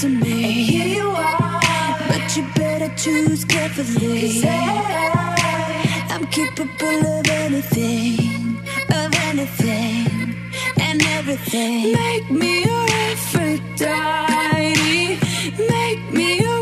to me. And here you are, but you better choose carefully. I, I'm capable of anything, of anything, and everything. Make me your Aphrodite. Make me your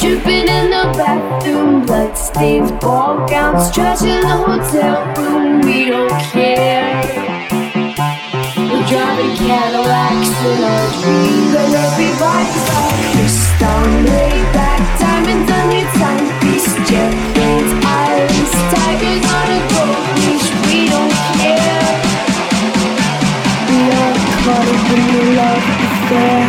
to in the bathroom, bloodstains, ball gowns, trash in the hotel room. We don't care. We're driving Cadillacs and everybody's diamonds jet tigers on a gold leash. We don't care. We are caught up in love affair.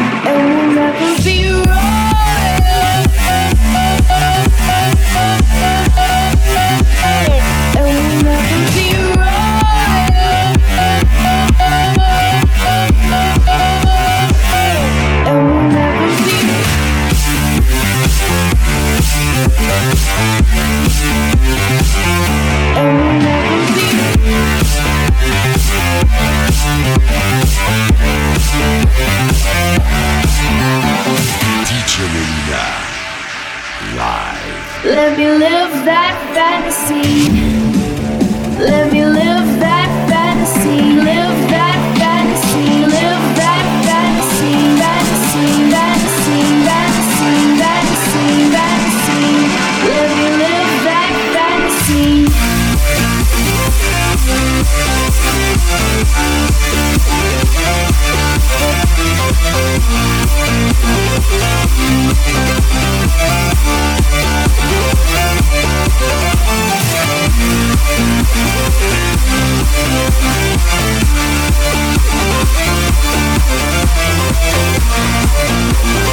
Angelina. Live. Let me live that fantasy. Let me live. We'll